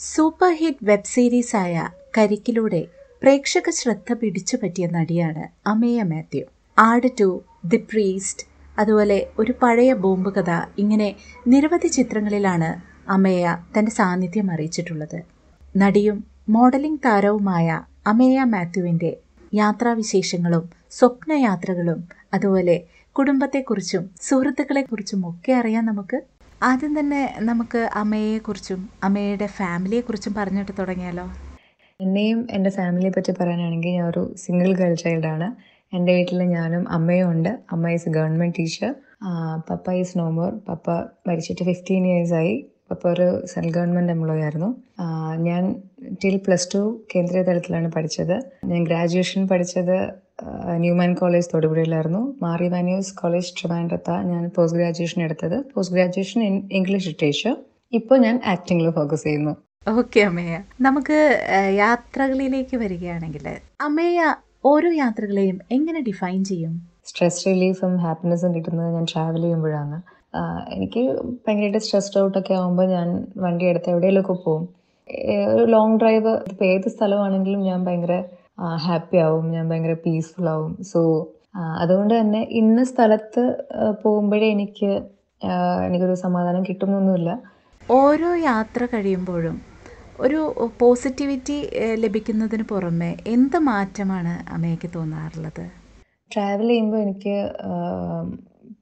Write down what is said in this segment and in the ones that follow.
Super hit web സീരീസായ കരിക്കിലൂടെ പ്രേക്ഷക ശ്രദ്ധ പിടിച്ചു പറ്റിയ നടിയാണ് അമേയ മാത്യു. ആട് ടു ദി പ്രീസ്റ്റ് അതുപോലെ ഒരു പഴയ ബോംബ് കഥ ഇങ്ങനെ നിരവധി ചിത്രങ്ങളിലാണ് അമേയ തന്റെ സാന്നിധ്യം അറിയിച്ചിട്ടുള്ളത്. നടിയും മോഡലിംഗ് താരവുമായ അമേയ മാത്യുവിന്റെ യാത്രാവിശേഷങ്ങളും സ്വപ്നയാത്രകളും അതുപോലെ കുടുംബത്തെക്കുറിച്ചും സുഹൃത്തുക്കളെക്കുറിച്ചും ഒക്കെ അറിയാം നമുക്ക് ആദ്യം തന്നെ നമുക്ക് അമ്മയെക്കുറിച്ചും അമ്മയുടെ ഫാമിലിയെക്കുറിച്ചും പറഞ്ഞിട്ട് തുടങ്ങിയാലോ? എന്നെയും എന്റെ ഫാമിലിയെ പറ്റി പറയാനാണെങ്കിൽ ഞാൻ ഒരു സിംഗിൾ ഗേൾ ചൈൽഡാണ് എന്റെ വീട്ടിൽ ഞാനും അമ്മയും ഉണ്ട്. അമ്മ ഈസ് ഗവൺമെന്റ് ടീച്ചർ പപ്പ ഈസ് നോമോർ പപ്പ മരിച്ചിട്ട് ഫിഫ്റ്റീൻ ഇയേഴ്സായി പപ്പ ഒരു സെൻട്രൽ ഗവൺമെന്റ് എംപ്ലോയി ആയിരുന്നു. ഞാൻ ടിൽ പ്ലസ് ടു കേന്ദ്രീയ തലത്തിലാണ് പഠിച്ചത്. ഞാൻ ഗ്രാജുവേഷൻ പഠിച്ചത് ന്യൂമാൻ കോളേജ് തൊടുപുഴയിലായിരുന്നു. മാറി മാന്യൂസ് കോളേജ് ട്രിവാൻഡ്രത്താണ് ഞാൻ പോസ്റ്റ് ഗ്രാജുവേഷൻ എടുത്തത്. Post graduation in English literature. ഇപ്പോൾ ഞാൻ ആക്ടിങ്ങിൽ ഫോക്കസ് ചെയ്യുന്നു. ഓക്കെ അമ്മയ നമുക്ക് യാത്രകളിലേക്ക് വരികയാണെങ്കിൽ അമ്മയ ഓരോ യാത്രകളെയും എങ്ങനെ ഡിഫൈൻ ചെയ്യും? സ്ട്രെസ് റിലീഫും ഹാപ്പിനെസ്സും കിട്ടുന്നത് ഞാൻ ട്രാവൽ ചെയ്യുമ്പോഴാണ്. എനിക്ക് ഭയങ്കരമായിട്ട് സ്ട്രെസ്ഡ് ഔട്ട് ഒക്കെ ആകുമ്പോൾ ഞാൻ വണ്ടി എടുത്ത് എവിടെയെങ്കിലുമൊക്കെ പോകും ഒരു ലോങ് ഡ്രൈവ് ഇപ്പോൾ ഏത് സ്ഥലമാണെങ്കിലും ഞാൻ ഭയങ്കര ഹാപ്പി ആവും. ഞാൻ ഭയങ്കര പീസ്ഫുൾ ആവും. സോ അതുകൊണ്ട് തന്നെ ഇന്ന സ്ഥലത്ത് പോകുമ്പോഴേ എനിക്ക് എനിക്കൊരു സമാധാനം കിട്ടുന്നൊന്നുമില്ല. ഓരോ യാത്ര കഴിയുമ്പോഴും ഒരു പോസിറ്റിവിറ്റി ലഭിക്കുന്നതിന് പുറമെ എന്ത് മാറ്റമാണ് അമ്മയ്ക്ക് തോന്നാറുള്ളത്? ട്രാവൽ ചെയ്യുമ്പോൾ എനിക്ക്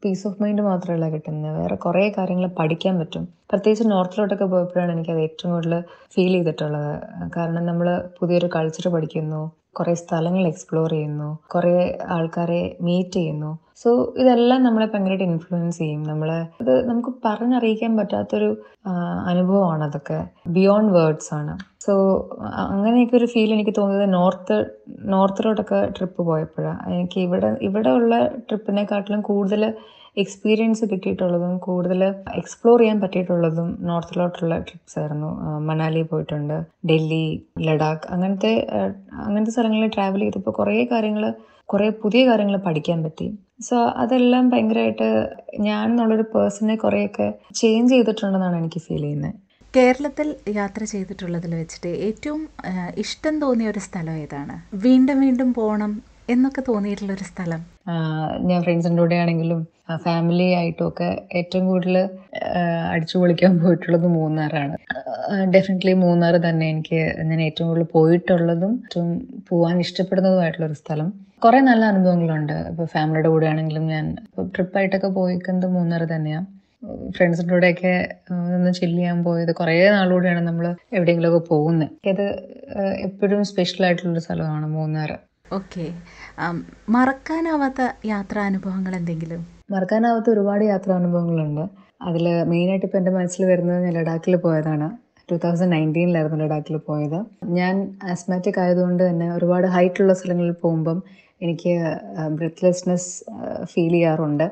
പീസ് ഓഫ് മൈൻഡ് മാത്രമല്ല കിട്ടുന്നത്. വേറെ കുറേ കാര്യങ്ങൾ പഠിക്കാൻ പറ്റും. പ്രത്യേകിച്ച് നോർത്തിലോട്ടൊക്കെ പോയപ്പോഴാണ് എനിക്കത് ഏറ്റവും കൂടുതൽ ഫീൽ ചെയ്തിട്ടുള്ളത്. കാരണം നമ്മൾ പുതിയൊരു കൾച്ചർ പഠിക്കുന്നു കുറേ സ്ഥലങ്ങൾ എക്സ്പ്ലോർ ചെയ്യുന്നു കുറേ ആൾക്കാരെ മീറ്റ് ചെയ്യുന്നു. സോ ഇതെല്ലാം നമ്മളെ ഭയങ്കരമായിട്ട് ഇൻഫ്ലുവൻസ് ചെയ്യും. നമ്മളെ ഇത് നമുക്ക് പറഞ്ഞറിയിക്കാൻ പറ്റാത്തൊരു അനുഭവമാണ് അതൊക്കെ. ബിയോണ്ട് വേർഡ്സ് ആണ്. സോ അങ്ങനെയൊക്കെ ഒരു ഫീൽ എനിക്ക് തോന്നിയത് നോർത്ത് നോർത്തിലോട്ടൊക്കെ ട്രിപ്പ് പോയപ്പോഴാണ് എനിക്ക് ഇവിടെ ഇവിടെ ഉള്ള ട്രിപ്പിനെക്കാട്ടിലും കൂടുതൽ എക്സ്പീരിയൻസ് കിട്ടിയിട്ടുള്ളതും കൂടുതൽ എക്സ്പ്ലോർ ചെയ്യാൻ പറ്റിയിട്ടുള്ളതും നോർത്തിലോട്ടുള്ള ട്രിപ്സ് ആയിരുന്നു. മണാലി പോയിട്ടുണ്ട് ഡൽഹി ലഡാക്ക് അങ്ങനത്തെ അങ്ങനത്തെ സ്ഥലങ്ങളിൽ ട്രാവൽ ചെയ്തപ്പോൾ കുറേ കാര്യങ്ങൾ കുറേ പുതിയ കാര്യങ്ങൾ പഠിക്കാൻ പറ്റി. സോ അതെല്ലാം ഭയങ്കരമായിട്ട് ഞാൻ എന്നുള്ളൊരു പേഴ്സണെ കുറേയൊക്കെ ചേഞ്ച് ചെയ്തിട്ടുണ്ടെന്നാണ് എനിക്ക് ഫീൽ ചെയ്യുന്നത്. കേരളത്തിൽ യാത്ര ചെയ്തിട്ടുള്ളതിൽ വെച്ചിട്ട് ഏറ്റവും ഇഷ്ടം തോന്നിയ ഒരു സ്ഥലം ഏതാണ്? വീണ്ടും വീണ്ടും പോകണം എന്നൊക്കെ തോന്നിയിട്ടുള്ള ഒരു സ്ഥലം? ഞാൻ ഫ്രണ്ട്സിന്റെ കൂടെ ആണെങ്കിലും ഫാമിലി ആയിട്ടും ഒക്കെ ഏറ്റവും കൂടുതൽ അടിച്ചു പൊളിക്കാൻ പോയിട്ടുള്ളത് മൂന്നാറാണ്. ഡെഫിനറ്റ്ലി മൂന്നാർ തന്നെ എനിക്ക് ഞാൻ ഏറ്റവും കൂടുതൽ പോയിട്ടുള്ളതും ഏറ്റവും പോകാൻ ഇഷ്ടപ്പെടുന്നതുമായിട്ടുള്ള ഒരു സ്ഥലം. കുറേ നല്ല അനുഭവങ്ങളുണ്ട്. ഇപ്പോൾ ഫാമിലിയുടെ കൂടെ ആണെങ്കിലും ഞാൻ ട്രിപ്പായിട്ടൊക്കെ പോയിക്കുന്നത് മൂന്നാർ തന്നെയാണ് ഫ്രണ്ട്സിന്റെ കൂടെയൊക്കെ ഒന്ന് ചില്ല് ചെയ്യാൻ പോയത്. കുറേ നാളുകൂടെയാണ് നമ്മൾ എവിടെയെങ്കിലുമൊക്കെ പോകുന്നത് അത് എപ്പോഴും സ്പെഷ്യൽ ആയിട്ടുള്ളൊരു സ്ഥലമാണ് മൂന്നാർ. ഓക്കെ. മറക്കാനാവാത്ത യാത്രാനുഭവങ്ങൾ എന്തെങ്കിലും? മറക്കാനാവാത്ത ഒരുപാട് യാത്രാനുഭവങ്ങളുണ്ട്. അതിൽ മെയിനായിട്ട് ഇപ്പോൾ എന്റെ മനസ്സിൽ വരുന്നത് ഞാൻ ലഡാക്കിൽ പോയതാണ്. ടൂ തൗസൻഡ് നയന്റീനിലായിരുന്നു ലഡാക്കിൽ പോയത്. ഞാൻ ആസ്മാറ്റിക് ആയതുകൊണ്ട് തന്നെ ഒരുപാട് ഹൈറ്റുള്ള സ്ഥലങ്ങളിൽ പോകുമ്പം എനിക്ക് ബ്രെത്ത്ലെസ്നെസ് ഫീൽ ചെയ്യാറുണ്ട്.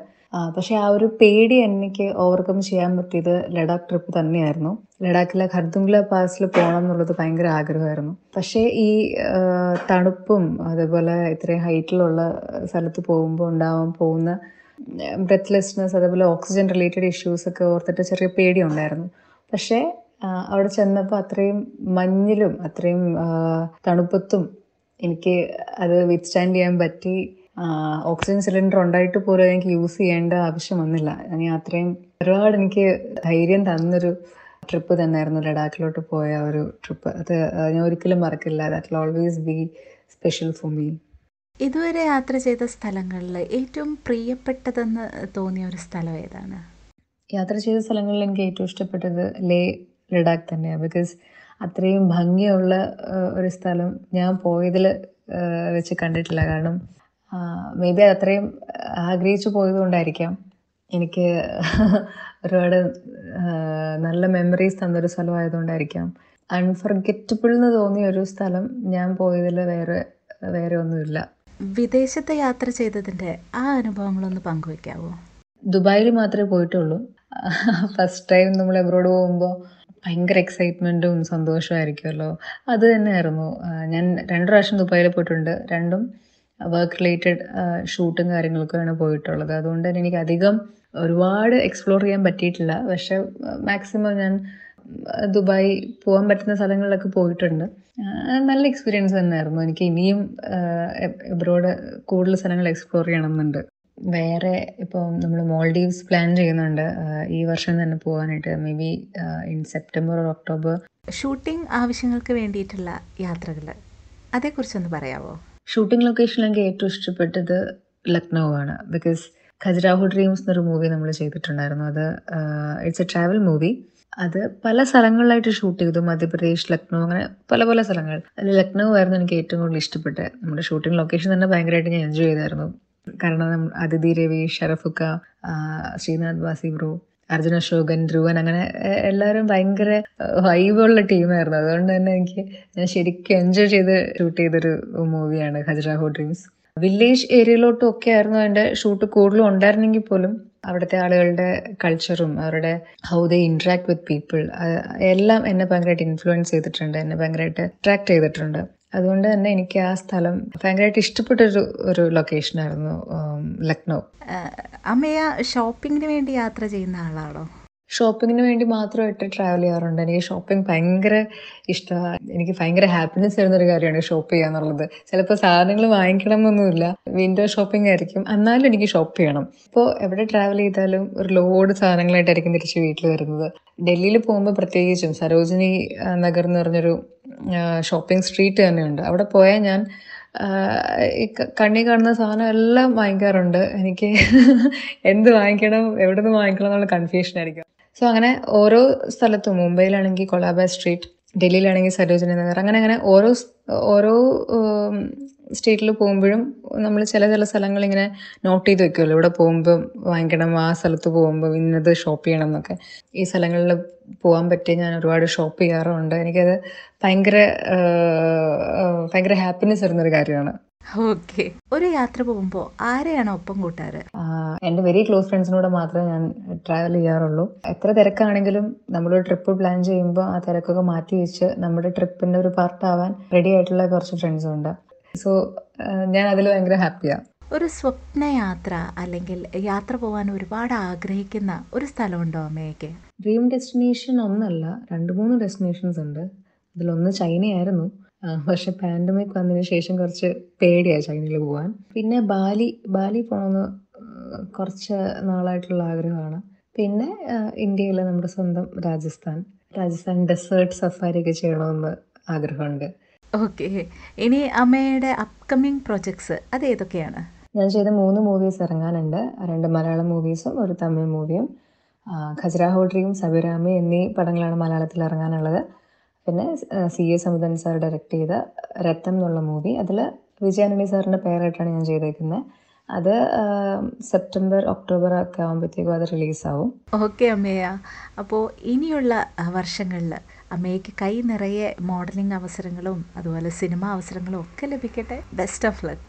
പക്ഷേ ആ ഒരു പേടി എനിക്ക് ഓവർകം ചെയ്യാൻ പറ്റിയത് ലഡാക്ക് ട്രിപ്പ് തന്നെയായിരുന്നു. ലഡാക്കിലെ ഖർദുംഗ്ല പാസിൽ പോകണം എന്നുള്ളത് ഭയങ്കര ആഗ്രഹമായിരുന്നു. പക്ഷേ ഈ തണുപ്പും അതേപോലെ ഇത്രയും ഹൈറ്റിലുള്ള സ്ഥലത്ത് പോകുമ്പോൾ ഉണ്ടാവാൻ പോകുന്ന ബ്രെത്ത്ലെസ്നെസ് അതേപോലെ ഓക്സിജൻ റിലേറ്റഡ് ഇഷ്യൂസ് ഒക്കെ ഓർത്തിട്ട് ചെറിയ പേടിയുണ്ടായിരുന്നു പക്ഷേ ആ, അവിടെ ചെന്നപ്പോൾ അത്രയും മഞ്ഞിലും അത്രയും തണുപ്പത്തും എനിക്ക് അത് വിത്ത്സ്റ്റാൻഡ് ചെയ്യാൻ പറ്റി. ഓക്സിജൻ സിലിണ്ടർ ഉണ്ടായിട്ട് പോലും എനിക്ക് യൂസ് ചെയ്യേണ്ട ആവശ്യം വന്നില്ല. ഞാൻ അത്രയും ഒരുപാട് എനിക്ക് ധൈര്യം തന്നൊരു ട്രിപ്പ് തന്നെയായിരുന്നു ലഡാക്കിലോട്ട് പോയ ഒരു ട്രിപ്പ് അത് ഞാൻ ഒരിക്കലും മറക്കില്ല. That always be special for me ഇതുവരെ യാത്ര ചെയ്ത സ്ഥലങ്ങളിൽ ഏറ്റവും പ്രിയപ്പെട്ടതെന്ന് തോന്നിയ ഒരു സ്ഥലം ഏതാണ്? യാത്ര ചെയ്ത സ്ഥലങ്ങളിൽ എനിക്ക് ഏറ്റവും ഇഷ്ടപ്പെട്ടത് ലേ ലഡാക്ക് തന്നെയാണ് ബിക്കോസ് അത്രയും ഭംഗിയുള്ള ഒരു സ്ഥലം ഞാൻ പോയതിൽ വെച്ച് കണ്ടിട്ടില്ല. കാരണം മേ ബി അത്രയും ആഗ്രഹിച്ചു പോയതുകൊണ്ടായിരിക്കാം എനിക്ക് ഒരുപാട് നല്ല മെമ്മറീസ് തന്നൊരു സ്ഥലമായതുകൊണ്ടായിരിക്കാം. അൺഫർഗറ്റബിൾ എന്ന് തോന്നിയ ഒരു സ്ഥലം ഞാൻ പോയതിൽ വേറെ വേറെ ഒന്നുമില്ല. വിദേശത്ത് യാത്ര ചെയ്തതിന്റെ ആ അനുഭവങ്ങളൊന്ന് പങ്കുവെക്കാവോ? ദുബായിൽ മാത്രമേ പോയിട്ടുള്ളൂ. ഫസ്റ്റ് ടൈം നമ്മൾ എബ്രോഡ് പോകുമ്പോൾ ഭയങ്കര എക്സൈറ്റ്മെന്റും സന്തോഷമായിരിക്കുമല്ലോ അത് തന്നെയായിരുന്നു. ഞാൻ രണ്ട് പ്രാവശ്യം ദുബായിൽ പോയിട്ടുണ്ട്. രണ്ടും വർക്ക് റിലേറ്റഡ് ഷൂട്ടും കാര്യങ്ങളൊക്കെയാണ് പോയിട്ടുള്ളത്. അതുകൊണ്ട് തന്നെ എനിക്ക് അധികം ഒരുപാട് എക്സ്പ്ലോർ ചെയ്യാൻ പറ്റിയിട്ടില്ല. പക്ഷെ മാക്സിമം ഞാൻ ദുബായ് പോകാൻ പറ്റുന്ന സ്ഥലങ്ങളിലൊക്കെ പോയിട്ടുണ്ട്. നല്ല എക്സ്പീരിയൻസ് തന്നെയായിരുന്നു. എനിക്ക് ഇനിയും എബ്രോഡ് കൂടുതൽ സ്ഥലങ്ങൾ എക്സ്പ്ലോർ ചെയ്യണമെന്നുണ്ട്. വേറെ ഇപ്പം നമ്മൾ മോൾഡീവ്സ് പ്ലാൻ ചെയ്യുന്നുണ്ട്. ഈ വർഷം തന്നെ പോകാനായിട്ട് maybe in September or October shooting ആവശ്യങ്ങൾക്ക് വേണ്ടിയിട്ടുള്ള യാത്രകൾ അതേക്കുറിച്ചൊന്ന് പറയാവോ? ഷൂട്ടിംഗ് ലൊക്കേഷൻ എനിക്ക് ഏറ്റവും ഇഷ്ടപ്പെട്ടത് ലക്നൗ ആണ് ബിക്കോസ് ഖജരാഹു ഡ്രീംസ് എന്നൊരു മൂവി നമ്മൾ ചെയ്തിട്ടുണ്ടായിരുന്നു. അത് ഇറ്റ്സ് എ ട്രാവൽ മൂവി അത് പല സ്ഥലങ്ങളിലായിട്ട് ഷൂട്ട് ചെയ്തു. മധ്യപ്രദേശ് ലക്നൗ അങ്ങനെ പല പല സ്ഥലങ്ങൾ. അതിൽ ലക്നൗ ആയിരുന്നു എനിക്ക് ഏറ്റവും കൂടുതൽ ഇഷ്ടപ്പെട്ടത് നമ്മുടെ ഷൂട്ടിംഗ് ലൊക്കേഷൻ തന്നെ ഭയങ്കരമായിട്ട് ഞാൻ എൻജോയ് ചെയ്തായിരുന്നു. കാരണം അതിഥി രവി ഷറഫുക്ക ശ്രീനാഥ് വാസി ബ്രോ അർജുന അശോകൻ ധ്രുവൻ അങ്ങനെ എല്ലാവരും ഭയങ്കര വൈബുള്ള ടീമായിരുന്നു അതുകൊണ്ട് തന്നെ എനിക്ക് ഞാൻ ശരിക്കും എൻജോയ് ചെയ്ത് ഷൂട്ട് ചെയ്തൊരു മൂവിയാണ് ഖജറാഹോ ഡ്രീംസ് വില്ലേജ് ഏരിയയിലോട്ടും ഒക്കെ ആയിരുന്നു എന്റെ ഷൂട്ട് കൂടുതലും ഉണ്ടായിരുന്നെങ്കിൽ പോലും അവിടുത്തെ ആളുകളുടെ കൾച്ചറും അവരുടെ how they interact with people എല്ലാം എന്നെ ഭയങ്കരമായിട്ട് ഇൻഫ്ലുവൻസ് ചെയ്തിട്ടുണ്ട് എന്നെ ഭയങ്കരമായിട്ട് അട്രാക്ട് ചെയ്തിട്ടുണ്ട്. അതുകൊണ്ട് തന്നെ എനിക്ക് ആ സ്ഥലം ഭയങ്കരമായിട്ട് ഇഷ്ടപ്പെട്ടൊരു ഒരു ലൊക്കേഷൻ ആയിരുന്നു ലക്നൗ. അമ്മയ ഷോപ്പിങ്ങിന് വേണ്ടി യാത്ര ചെയ്യുന്ന ആളാണോ? ഷോപ്പിങ്ങിന് വേണ്ടി മാത്രമായിട്ട് ട്രാവൽ ചെയ്യാറുണ്ട്. എനിക്ക് ഷോപ്പിംഗ് ഭയങ്കര ഇഷ്ടമാണ് എനിക്ക് ഭയങ്കര ഹാപ്പിനെസ് തരുന്ന ഒരു കാര്യമാണ് ഷോപ്പ് ചെയ്യുക എന്നുള്ളത്. ചിലപ്പോൾ സാധനങ്ങൾ വാങ്ങിക്കണമെന്നൊന്നുമില്ല. വിൻഡോ ഷോപ്പിംഗ് ആയിരിക്കും. എന്നാലും എനിക്ക് ഷോപ്പ് ചെയ്യണം. ഇപ്പോൾ എവിടെ ട്രാവൽ ചെയ്താലും ഒരു ലോഡ് സാധനങ്ങളായിട്ടായിരിക്കും തിരിച്ച് വീട്ടിൽ വരുന്നത്. ഡൽഹിയിൽ പോകുമ്പോൾ പ്രത്യേകിച്ചും സരോജിനി നഗർ എന്ന് പറഞ്ഞൊരു ഷോപ്പിംഗ് സ്ട്രീറ്റ് തന്നെയുണ്ട്. അവിടെ പോയാൽ ഞാൻ ഈ കണ്ണി കാണുന്ന സാധനം എല്ലാം വാങ്ങിക്കാറുണ്ട്. എനിക്ക് എന്ത് വാങ്ങിക്കണം എവിടെ നിന്ന് വാങ്ങിക്കണം എന്നുള്ള കൺഫ്യൂഷൻ ആയിരിക്കും. സോ അങ്ങനെ ഓരോ സ്ഥലത്തും മുംബൈയിലാണെങ്കിൽ കൊളാബ സ്ട്രീറ്റ് ഡൽഹിയിലാണെങ്കിൽ സരോജിനി നഗർ അങ്ങനെ അങ്ങനെ ഓരോ ഓരോ സ്റ്റേറ്റിൽ പോകുമ്പോഴും നമ്മൾ ചില ചില സ്ഥലങ്ങൾ ഇങ്ങനെ നോട്ട് ചെയ്ത് വെക്കുമല്ലോ ഇവിടെ പോകുമ്പോൾ വാങ്ങിക്കണം ആ സ്ഥലത്ത് പോകുമ്പോൾ ഇന്നത് ഷോപ്പ് ചെയ്യണം എന്നൊക്കെ. ഈ സ്ഥലങ്ങളിൽ പോകാൻ പറ്റി ഞാൻ ഒരുപാട് ഷോപ്പ് ചെയ്യാറുണ്ട്. എനിക്കത് ഭയങ്കര ഭയങ്കര ഹാപ്പിനെസ് തരുന്നൊരു കാര്യമാണ്. ഓക്കെ ഒരു യാത്ര പോകുമ്പോൾ ആരെയാണ് ഒപ്പം കൂട്ടാറ്? എന്റെ വെരി ക്ലോസ് ഫ്രണ്ട്സിനോട് മാത്രമേ ഞാൻ ട്രാവൽ ചെയ്യാറുള്ളൂ. എത്ര തിരക്കാണെങ്കിലും നമ്മളൊരു ട്രിപ്പ് പ്ലാൻ ചെയ്യുമ്പോൾ ആ തിരക്കൊക്കെ മാറ്റി വെച്ച് നമ്മുടെ ട്രിപ്പിന്റെ ഒരു പാർട്ടാവാൻ റെഡി ആയിട്ടുള്ള കുറച്ച് ഫ്രണ്ട്സും ഉണ്ട്. സോ ഞാൻ അതിൽ ഭയങ്കര ഹാപ്പിയാണ് ഒരു സ്വപ്നയാത്ര അല്ലെങ്കിൽ യാത്ര പോകാൻ ഒരുപാട് ആഗ്രഹിക്കുന്ന ഒരു സ്ഥലമുണ്ടോ അമ്മയ്ക്ക്? ഡ്രീം ഡെസ്റ്റിനേഷൻ ഒന്നല്ല രണ്ട് മൂന്ന് ഡെസ്റ്റിനേഷൻസ് ഉണ്ട്. അതിലൊന്ന് ചൈനയായിരുന്നു. പക്ഷെ പാൻഡമിക് വന്നതിന് ശേഷം കുറച്ച് പേടിയായി ചൈനയിൽ പോകാൻ പിന്നെ ബാലി ബാലി പോകണമെന്ന് കുറച്ച് നാളായിട്ടുള്ള ആഗ്രഹമാണ്. പിന്നെ ഇന്ത്യയിലെ നമ്മുടെ സ്വന്തം രാജസ്ഥാൻ. രാജസ്ഥാൻ ഡെസേർട്ട് സഫാരി ഒക്കെ ചെയ്യണമെന്ന് ആഗ്രഹമുണ്ട്. ഓക്കെ ഇനി അമ്മയുടെ അപ്കമിംഗ് പ്രൊജക്ട്സ് അത് ഏതൊക്കെയാണ് ഞാൻ ചെയ്ത മൂന്ന് മൂവീസ് ഇറങ്ങാനുണ്ട്. രണ്ട് മലയാളം മൂവീസും ഒരു തമിഴ് മൂവിയും ഖജരാഹോ ഡ്രീം സബിറാമി എന്നീ പടങ്ങളാണ് മലയാളത്തിൽ ഇറങ്ങാനുള്ളത്. പിന്നെ C A Samudan sir direct ചെയ്ത രത്തം എന്നുള്ള മൂവി അതിൽ വിജയാനണി സാറിന്റെ പേരായിട്ടാണ് ഞാൻ ചെയ്തേക്കുന്നത് അത് സെപ്റ്റംബർ ഒക്ടോബർ ഒക്കെ ആകുമ്പോഴത്തേക്കും അത് റിലീസാവും ഓക്കെ അമ്മയ അപ്പോൾ ഇനിയുള്ള വർഷങ്ങളിൽ അമ്മയ്ക്ക് കൈ നിറയെ മോഡലിംഗ് അവസരങ്ങളും അതുപോലെ സിനിമ അവസരങ്ങളും ഒക്കെ ലഭിക്കട്ടെ. Best of luck